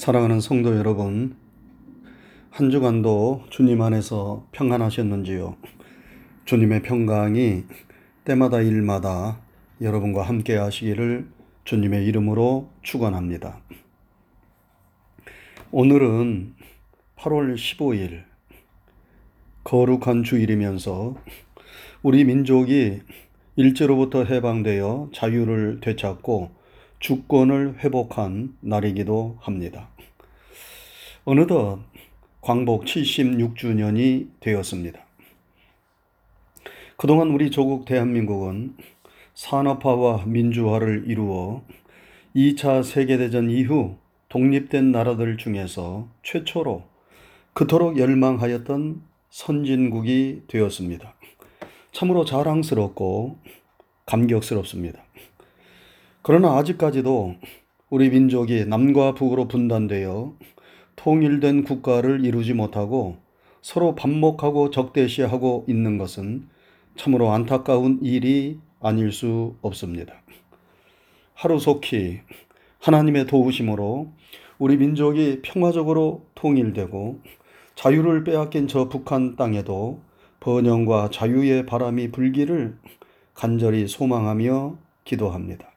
사랑하는 성도 여러분, 한 주간도 주님 안에서 평안하셨는지요? 주님의 평강이 때마다 일마다 여러분과 함께 하시기를 주님의 이름으로 축원합니다. 오늘은 8월 15일 거룩한 주일이면서 우리 민족이 일제로부터 해방되어 자유를 되찾고 주권을 회복한 날이기도 합니다. 어느덧 광복 76주년이 되었습니다. 그동안 우리 조국 대한민국은 산업화와 민주화를 이루어 2차 세계대전 이후 독립된 나라들 중에서 최초로 그토록 열망하였던 선진국이 되었습니다. 참으로 자랑스럽고 감격스럽습니다. 그러나 아직까지도 우리 민족이 남과 북으로 분단되어 통일된 국가를 이루지 못하고 서로 반목하고 적대시하고 있는 것은 참으로 안타까운 일이 아닐 수 없습니다. 하루속히 하나님의 도우심으로 우리 민족이 평화적으로 통일되고 자유를 빼앗긴 저 북한 땅에도 번영과 자유의 바람이 불기를 간절히 소망하며 기도합니다.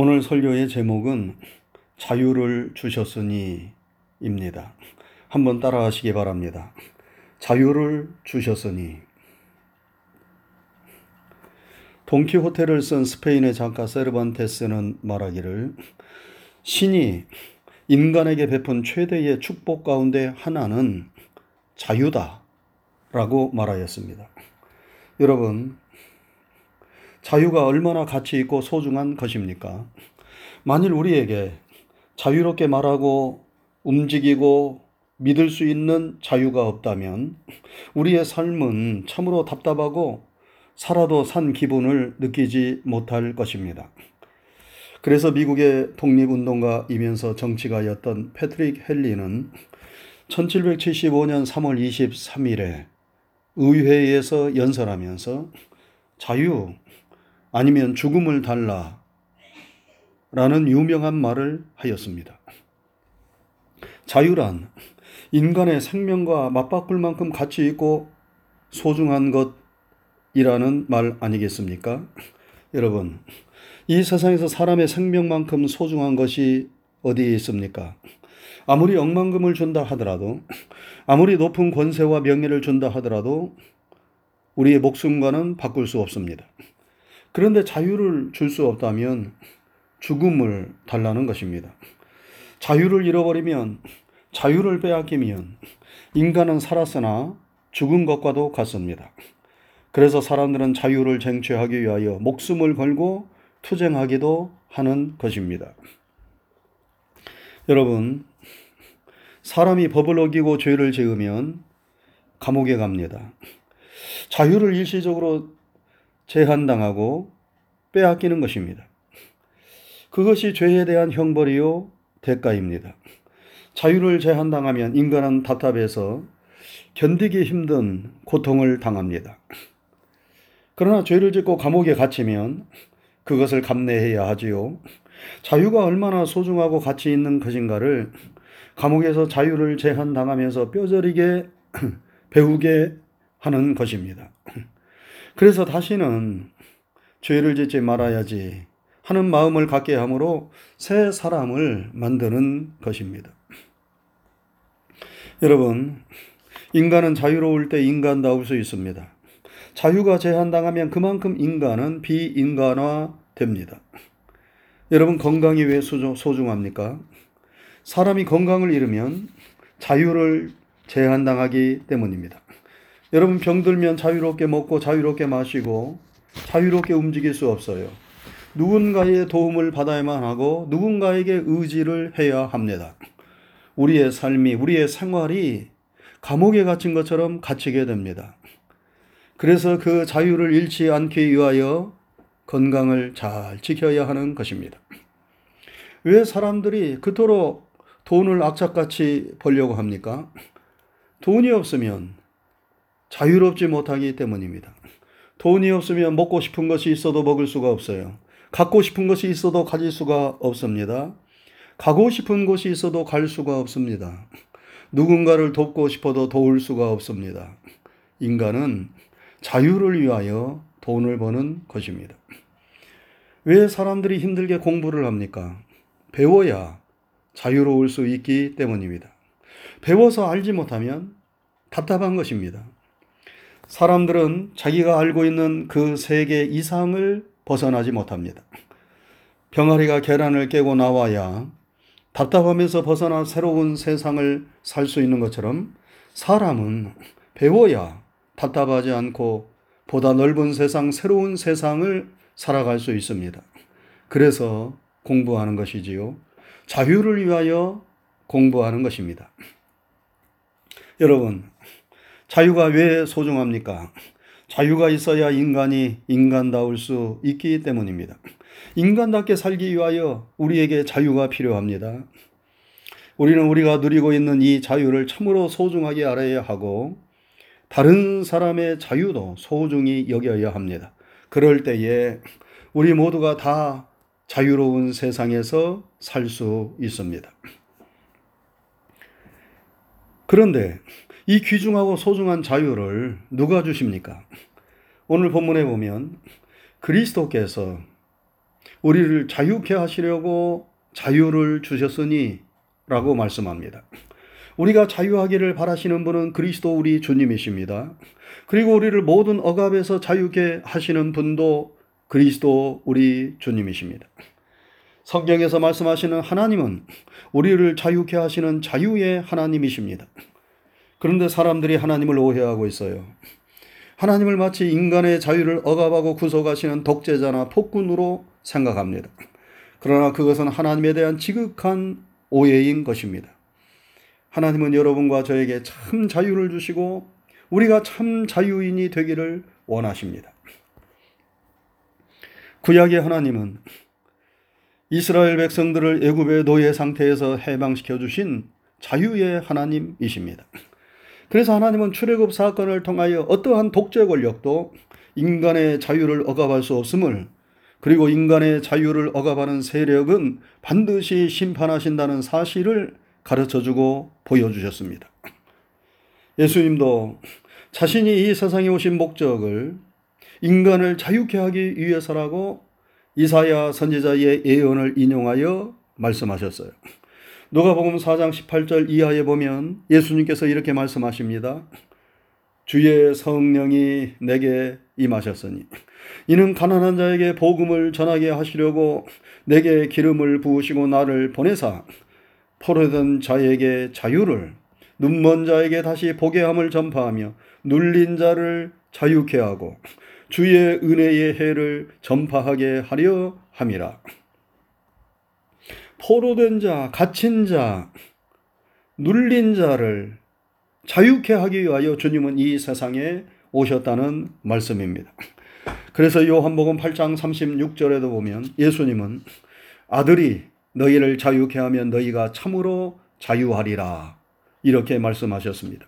오늘 설교의 제목은 자유를 주셨으니 입니다. 한번 따라 하시기 바랍니다. 자유를 주셨으니. 돈키호테를 쓴 스페인의 작가 세르반테스는 말하기를 신이 인간에게 베푼 최대의 축복 가운데 하나는 자유다. 라고 말하였습니다. 여러분, 자유가 얼마나 가치 있고 소중한 것입니까? 만일 우리에게 자유롭게 말하고 움직이고 믿을 수 있는 자유가 없다면 우리의 삶은 참으로 답답하고 살아도 산 기분을 느끼지 못할 것입니다. 그래서 미국의 독립운동가이면서 정치가였던 패트릭 헬리는 1775년 3월 23일에 의회에서 연설하면서 자유, 아니면 죽음을 달라 라는 유명한 말을 하였습니다. 자유란 인간의 생명과 맞바꿀 만큼 가치 있고 소중한 것이라는 말 아니겠습니까? 여러분, 이 세상에서 사람의 생명만큼 소중한 것이 어디에 있습니까? 아무리 억만금을 준다 하더라도, 아무리 높은 권세와 명예를 준다 하더라도, 우리의 목숨과는 바꿀 수 없습니다. 그런데 자유를 줄 수 없다면 죽음을 달라는 것입니다. 자유를 잃어버리면, 자유를 빼앗기면 인간은 살았으나 죽은 것과도 같습니다. 그래서 사람들은 자유를 쟁취하기 위하여 목숨을 걸고 투쟁하기도 하는 것입니다. 여러분, 사람이 법을 어기고 죄를 지으면 감옥에 갑니다. 자유를 일시적으로 제한당하고 빼앗기는 것입니다. 그것이 죄에 대한 형벌이요 대가입니다. 자유를 제한당하면 인간은 답답해서 견디기 힘든 고통을 당합니다. 그러나 죄를 짓고 감옥에 갇히면 그것을 감내해야 하지요. 자유가 얼마나 소중하고 가치 있는 것인가를 감옥에서 자유를 제한당하면서 뼈저리게 배우게 하는 것입니다. 그래서 다시는 죄를 짓지 말아야지 하는 마음을 갖게 함으로 새 사람을 만드는 것입니다. 여러분, 인간은 자유로울 때 인간다울 수 있습니다. 자유가 제한당하면 그만큼 인간은 비인간화 됩니다. 여러분, 건강이 왜 소중합니까? 사람이 건강을 잃으면 자유를 제한당하기 때문입니다. 여러분 병들면 자유롭게 먹고 자유롭게 마시고 자유롭게 움직일 수 없어요. 누군가의 도움을 받아야만 하고 누군가에게 의지를 해야 합니다. 우리의 삶이, 우리의 생활이 감옥에 갇힌 것처럼 갇히게 됩니다. 그래서 그 자유를 잃지 않기 위하여 건강을 잘 지켜야 하는 것입니다. 왜 사람들이 그토록 돈을 악착같이 벌려고 합니까? 돈이 없으면 자유롭지 못하기 때문입니다. 돈이 없으면 먹고 싶은 것이 있어도 먹을 수가 없어요. 갖고 싶은 것이 있어도 가질 수가 없습니다. 가고 싶은 곳이 있어도 갈 수가 없습니다. 누군가를 돕고 싶어도 도울 수가 없습니다. 인간은 자유를 위하여 돈을 버는 것입니다. 왜 사람들이 힘들게 공부를 합니까? 배워야 자유로울 수 있기 때문입니다. 배워서 알지 못하면 답답한 것입니다. 사람들은 자기가 알고 있는 그 세계 이상을 벗어나지 못합니다. 병아리가 계란을 깨고 나와야 답답하면서 벗어나 새로운 세상을 살 수 있는 것처럼 사람은 배워야 답답하지 않고 보다 넓은 세상, 새로운 세상을 살아갈 수 있습니다. 그래서 공부하는 것이지요. 자유를 위하여 공부하는 것입니다. 여러분, 자유가 왜 소중합니까? 자유가 있어야 인간이 인간다울 수 있기 때문입니다. 인간답게 살기 위하여 우리에게 자유가 필요합니다. 우리는 우리가 누리고 있는 이 자유를 참으로 소중하게 알아야 하고 다른 사람의 자유도 소중히 여겨야 합니다. 그럴 때에 우리 모두가 다 자유로운 세상에서 살 수 있습니다. 그런데 이 귀중하고 소중한 자유를 누가 주십니까? 오늘 본문에 보면 그리스도께서 우리를 자유케 하시려고 자유를 주셨으니 라고 말씀합니다. 우리가 자유하기를 바라시는 분은 그리스도 우리 주님이십니다. 그리고 우리를 모든 억압에서 자유케 하시는 분도 그리스도 우리 주님이십니다. 성경에서 말씀하시는 하나님은 우리를 자유케 하시는 자유의 하나님이십니다. 그런데 사람들이 하나님을 오해하고 있어요. 하나님을 마치 인간의 자유를 억압하고 구속하시는 독재자나 폭군으로 생각합니다. 그러나 그것은 하나님에 대한 지극한 오해인 것입니다. 하나님은 여러분과 저에게 참 자유를 주시고 우리가 참 자유인이 되기를 원하십니다. 구약의 하나님은 이스라엘 백성들을 애굽의 노예 상태에서 해방시켜 주신 자유의 하나님이십니다. 그래서 하나님은 출애굽 사건을 통하여 어떠한 독재 권력도 인간의 자유를 억압할 수 없음을 그리고 인간의 자유를 억압하는 세력은 반드시 심판하신다는 사실을 가르쳐 주고 보여주셨습니다. 예수님도 자신이 이 세상에 오신 목적을 인간을 자유케 하기 위해서라고 이사야 선지자의 예언을 인용하여 말씀하셨어요. 누가복음 4장 18절 이하에 보면 예수님께서 이렇게 말씀하십니다. 주의 성령이 내게 임하셨으니 이는 가난한 자에게 복음을 전하게 하시려고 내게 기름을 부으시고 나를 보내사 포로된 자에게 자유를 눈먼 자에게 다시 보게 함을 전파하며 눌린 자를 자유케 하고 주의 은혜의 해를 전파하게 하려 함이라. 포로된 자, 갇힌 자, 눌린 자를 자유케 하기 위하여 주님은 이 세상에 오셨다는 말씀입니다. 그래서 요한복음 8장 36절에도 보면 예수님은 아들이 너희를 자유케 하면 너희가 참으로 자유하리라. 이렇게 말씀하셨습니다.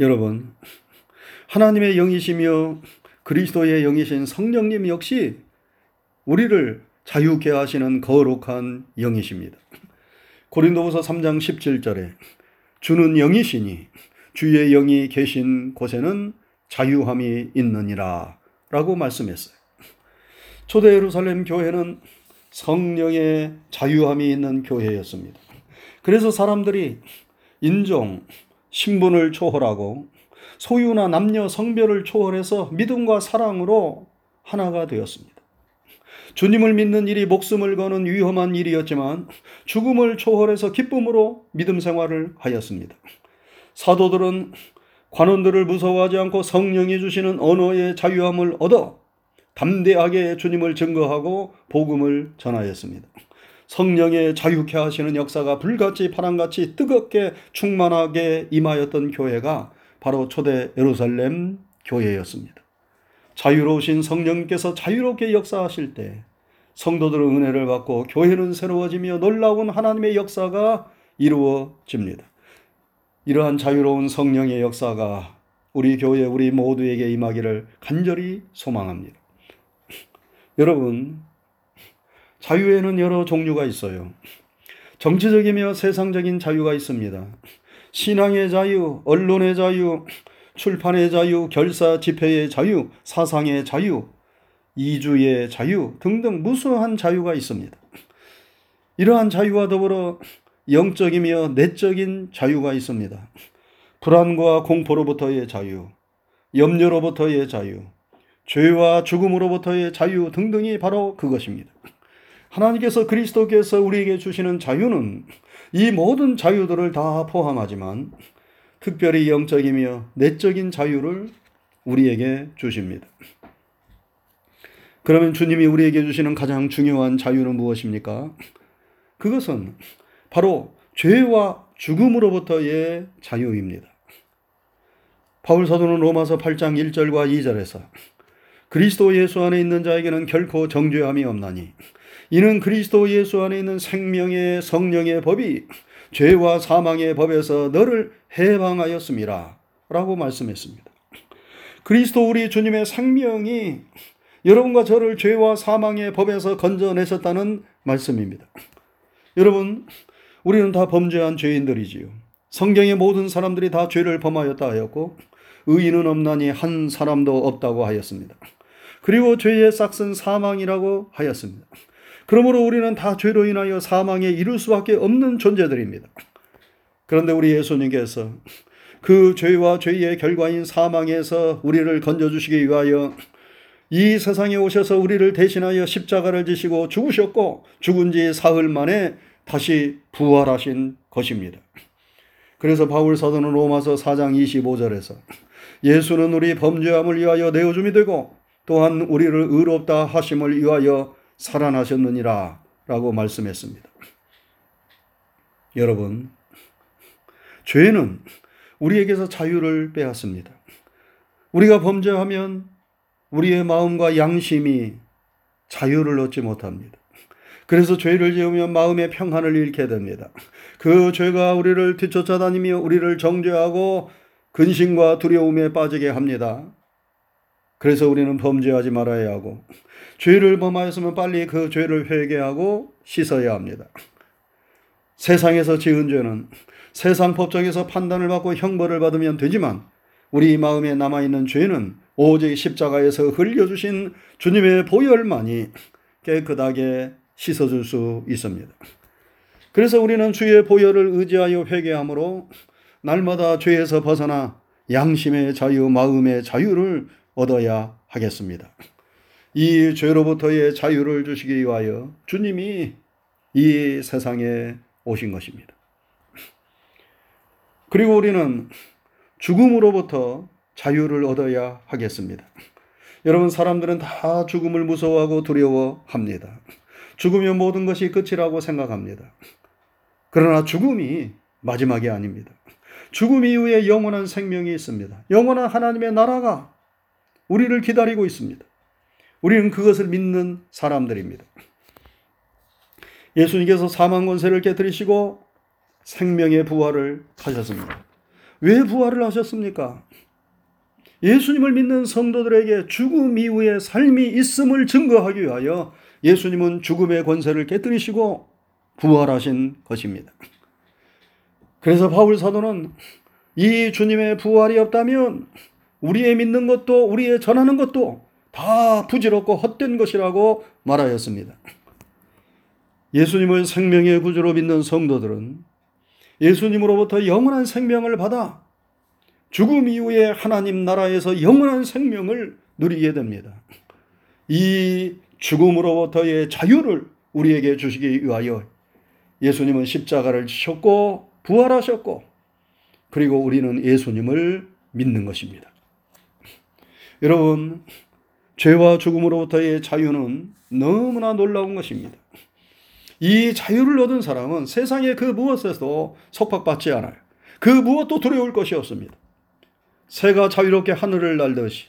여러분, 하나님의 영이시며 그리스도의 영이신 성령님 역시 우리를 자유케 하시는 거룩한 영이십니다. 고린도후서 3장 17절에 주는 영이시니 주의 영이 계신 곳에는 자유함이 있느니라 라고 말씀했어요. 초대 예루살렘 교회는 성령의 자유함이 있는 교회였습니다. 그래서 사람들이 인종, 신분을 초월하고 소유나 남녀 성별을 초월해서 믿음과 사랑으로 하나가 되었습니다. 주님을 믿는 일이 목숨을 거는 위험한 일이었지만 죽음을 초월해서 기쁨으로 믿음 생활을 하였습니다. 사도들은 관원들을 무서워하지 않고 성령이 주시는 언어의 자유함을 얻어 담대하게 주님을 증거하고 복음을 전하였습니다. 성령의 자유케 하시는 역사가 불같이 파랑같이 뜨겁게 충만하게 임하였던 교회가 바로 초대 예루살렘 교회였습니다. 자유로우신 성령께서 자유롭게 역사하실 때 성도들은 은혜를 받고 교회는 새로워지며 놀라운 하나님의 역사가 이루어집니다. 이러한 자유로운 성령의 역사가 우리 교회 우리 모두에게 임하기를 간절히 소망합니다. 여러분, 자유에는 여러 종류가 있어요. 정치적이며 세상적인 자유가 있습니다. 신앙의 자유, 언론의 자유, 출판의 자유, 결사 집회의 자유, 사상의 자유, 이주의 자유 등등 무수한 자유가 있습니다. 이러한 자유와 더불어 영적이며 내적인 자유가 있습니다. 불안과 공포로부터의 자유, 염려로부터의 자유, 죄와 죽음으로부터의 자유 등등이 바로 그것입니다. 하나님께서 그리스도께서 우리에게 주시는 자유는 이 모든 자유들을 다 포함하지만 특별히 영적이며 내적인 자유를 우리에게 주십니다. 그러면 주님이 우리에게 주시는 가장 중요한 자유는 무엇입니까? 그것은 바로 죄와 죽음으로부터의 자유입니다. 바울 사도는 로마서 8장 1절과 2절에서 그리스도 예수 안에 있는 자에게는 결코 정죄함이 없나니 이는 그리스도 예수 안에 있는 생명의 성령의 법이 죄와 사망의 법에서 너를 해방하였습니다. 라고 말씀했습니다. 그리스도 우리 주님의 생명이 여러분과 저를 죄와 사망의 법에서 건져내셨다는 말씀입니다. 여러분, 우리는 다 범죄한 죄인들이지요. 성경의 모든 사람들이 다 죄를 범하였다 하였고, 의인은 없나니 한 사람도 없다고 하였습니다. 그리고 죄의 싹은 사망이라고 하였습니다. 그러므로 우리는 다 죄로 인하여 사망에 이를 수밖에 없는 존재들입니다. 그런데 우리 예수님께서 그 죄와 죄의 결과인 사망에서 우리를 건져주시기 위하여 이 세상에 오셔서 우리를 대신하여 십자가를 지시고 죽으셨고 죽은 지 사흘 만에 다시 부활하신 것입니다. 그래서 바울 사도는 로마서 4장 25절에서 예수는 우리 범죄함을 위하여 내어줌이 되고 또한 우리를 의롭다 하심을 위하여 살아나셨느니라 라고 말씀했습니다. 여러분, 죄는 우리에게서 자유를 빼앗습니다. 우리가 범죄하면 우리의 마음과 양심이 자유를 얻지 못합니다. 그래서 죄를 지으면 마음의 평안을 잃게 됩니다. 그 죄가 우리를 뒤쫓아다니며 우리를 정죄하고 근심과 두려움에 빠지게 합니다. 그래서 우리는 범죄하지 말아야 하고 죄를 범하였으면 빨리 그 죄를 회개하고 씻어야 합니다. 세상에서 지은 죄는 세상 법정에서 판단을 받고 형벌을 받으면 되지만 우리 마음에 남아 있는 죄는 오직 십자가에서 흘려주신 주님의 보혈만이 깨끗하게 씻어줄 수 있습니다. 그래서 우리는 주의 보혈을 의지하여 회개함으로 날마다 죄에서 벗어나 양심의 자유, 마음의 자유를 얻어야 하겠습니다. 이 죄로부터의 자유를 주시기 위하여 주님이 이 세상에 오신 것입니다. 그리고 우리는 죽음으로부터 자유를 얻어야 하겠습니다. 여러분, 사람들은 다 죽음을 무서워하고 두려워합니다. 죽으면 모든 것이 끝이라고 생각합니다. 그러나 죽음이 마지막이 아닙니다. 죽음 이후에 영원한 생명이 있습니다. 영원한 하나님의 나라가 우리를 기다리고 있습니다. 우리는 그것을 믿는 사람들입니다. 예수님께서 사망 권세를 깨뜨리시고 생명의 부활을 하셨습니다. 왜 부활을 하셨습니까? 예수님을 믿는 성도들에게 죽음 이후에 삶이 있음을 증거하기 위하여 예수님은 죽음의 권세를 깨뜨리시고 부활하신 것입니다. 그래서 바울 사도는 이 주님의 부활이 없다면 우리의 믿는 것도 우리의 전하는 것도 다 부질없고 헛된 것이라고 말하였습니다. 예수님을 생명의 구주로 믿는 성도들은 예수님으로부터 영원한 생명을 받아 죽음 이후에 하나님 나라에서 영원한 생명을 누리게 됩니다. 이 죽음으로부터의 자유를 우리에게 주시기 위하여 예수님은 십자가를 지셨고 부활하셨고 그리고 우리는 예수님을 믿는 것입니다. 여러분, 죄와 죽음으로부터의 자유는 너무나 놀라운 것입니다. 이 자유를 얻은 사람은 세상의 그 무엇에도 속박받지 않아요. 그 무엇도 두려울 것이 없습니다. 새가 자유롭게 하늘을 날듯이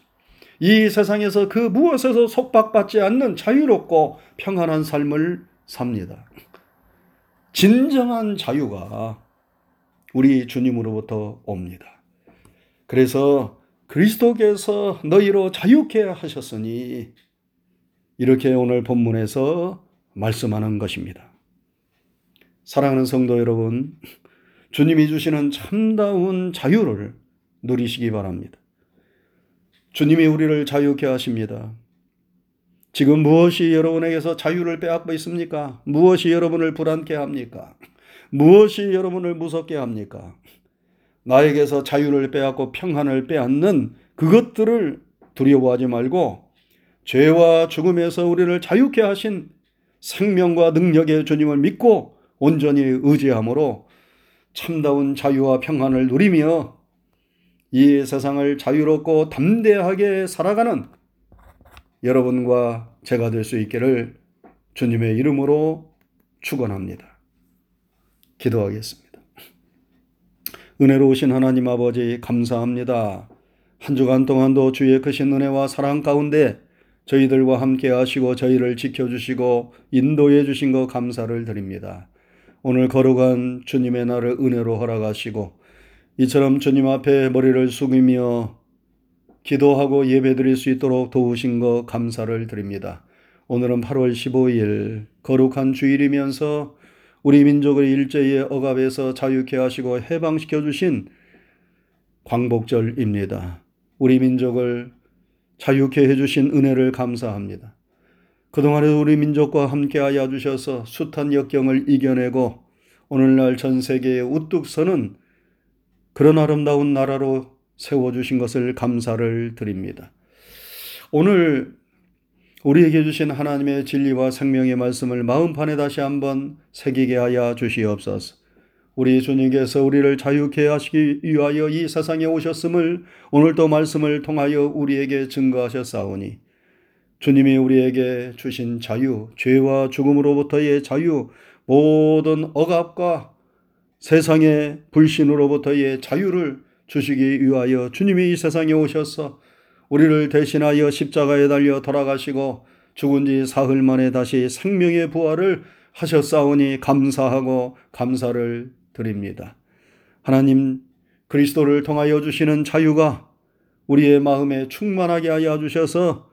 이 세상에서 그 무엇에서 속박받지 않는 자유롭고 평안한 삶을 삽니다. 진정한 자유가 우리 주님으로부터 옵니다. 그래서 그리스도께서 너희로 자유케 하셨으니 이렇게 오늘 본문에서 말씀하는 것입니다. 사랑하는 성도 여러분, 주님이 주시는 참다운 자유를 누리시기 바랍니다. 주님이 우리를 자유케 하십니다. 지금 무엇이 여러분에게서 자유를 빼앗고 있습니까? 무엇이 여러분을 불안케 합니까? 무엇이 여러분을 무섭게 합니까? 나에게서 자유를 빼앗고 평안을 빼앗는 그것들을 두려워하지 말고 죄와 죽음에서 우리를 자유케 하신 생명과 능력의 주님을 믿고 온전히 의지함으로 참다운 자유와 평안을 누리며 이 세상을 자유롭고 담대하게 살아가는 여러분과 제가 될 수 있기를 주님의 이름으로 축원합니다. 기도하겠습니다. 은혜로우신 하나님 아버지 감사합니다. 한 주간 동안도 주의 크신 은혜와 사랑 가운데 저희들과 함께 하시고 저희를 지켜주시고 인도해 주신 것 감사를 드립니다. 오늘 걸어간 주님의 날을 은혜로 허락하시고 이처럼 주님 앞에 머리를 숙이며 기도하고 예배 드릴 수 있도록 도우신 것 감사를 드립니다. 오늘은 8월 15일 거룩한 주일이면서 우리 민족을 일제의 억압에서 자유케 하시고 해방시켜 주신 광복절입니다. 우리 민족을 자유케 해주신 은혜를 감사합니다. 그동안에 우리 민족과 함께하여 주셔서 숱한 역경을 이겨내고 오늘날 전 세계에 우뚝 서는 그런 아름다운 나라로 세워주신 것을 감사를 드립니다. 오늘 우리에게 주신 하나님의 진리와 생명의 말씀을 마음판에 다시 한번 새기게 하여 주시옵소서. 우리 주님께서 우리를 자유케 하시기 위하여 이 세상에 오셨음을 오늘도 말씀을 통하여 우리에게 증거하셨사오니 주님이 우리에게 주신 자유, 죄와 죽음으로부터의 자유, 모든 억압과 세상의 불신으로부터의 자유를 주시기 위하여 주님이 이 세상에 오셔서 우리를 대신하여 십자가에 달려 돌아가시고 죽은 지 사흘 만에 다시 생명의 부활을 하셨사오니 감사하고 감사를 드립니다. 하나님 그리스도를 통하여 주시는 자유가 우리의 마음에 충만하게 하여 주셔서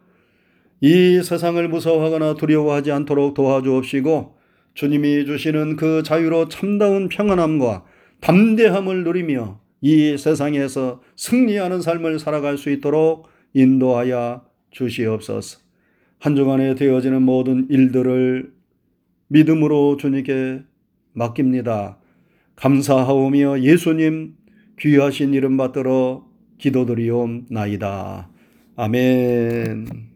이 세상을 무서워하거나 두려워하지 않도록 도와주옵시고 주님이 주시는 그 자유로 참다운 평안함과 담대함을 누리며 이 세상에서 승리하는 삶을 살아갈 수 있도록 인도하여 주시옵소서. 한 주간에 되어지는 모든 일들을 믿음으로 주님께 맡깁니다. 감사하오며 예수님 귀하신 이름 받들어 기도드리옵나이다. 아멘.